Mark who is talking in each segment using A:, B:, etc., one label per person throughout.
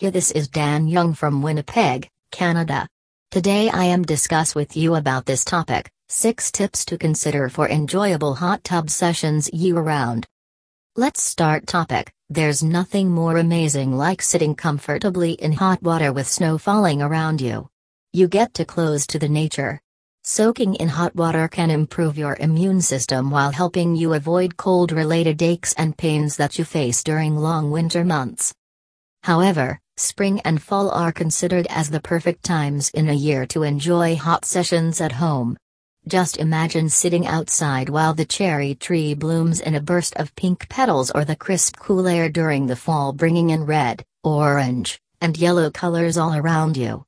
A: Yeah, this is Dan Young from Winnipeg, Canada. Today I am discuss with you about this topic, 6 tips to consider for enjoyable hot tub sessions year-round. Let's start topic. There's nothing more amazing like sitting comfortably in hot water with snow falling around you. You get to close to the nature. Soaking in hot water can improve your immune system while helping you avoid cold related aches and pains that you face during long winter months. However, spring and fall are considered as the perfect times in a year to enjoy hot sessions at home. Just imagine sitting outside while the cherry tree blooms in a burst of pink petals or the crisp cool air during the fall bringing in red, orange, and yellow colors all around you.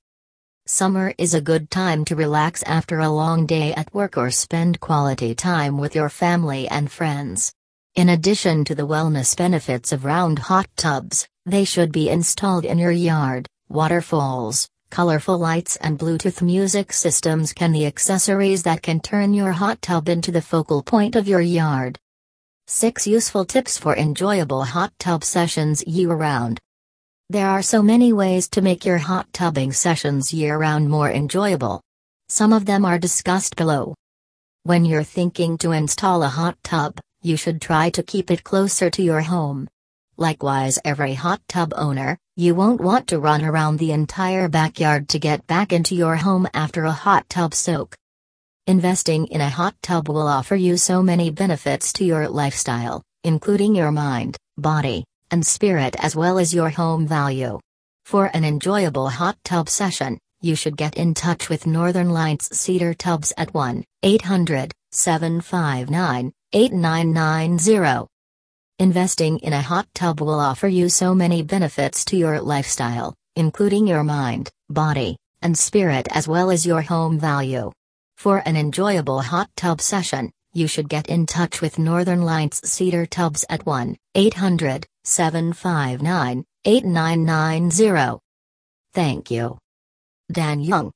A: Summer is a good time to relax after a long day at work or spend quality time with your family and friends. In addition to the wellness benefits of round hot tubs, they should be installed in your yard. Waterfalls, colorful lights, and Bluetooth music systems can the accessories that can turn your hot tub into the focal point of your yard. 6 useful tips for enjoyable hot tub sessions year round. There are so many ways to make your hot tubbing sessions year round more enjoyable. Some of them are discussed below. When you're thinking to install a hot tub, you should try to keep it closer to your home. Likewise, every hot tub owner, you won't want to run around the entire backyard to get back into your home after a hot tub soak. Investing in a hot tub will offer you so many benefits to your lifestyle, including your mind, body, and spirit as well as your home value. For an enjoyable hot tub session, you should get in touch with Northern Lights Cedar Tubs at 1 800 759 8990. Investing in a hot tub will offer you so many benefits to your lifestyle, including your mind, body, and spirit as well as your home value. For an enjoyable hot tub session, you should get in touch with Northern Lights Cedar Tubs at 1 800 759 8990. Thank you. Dan Young.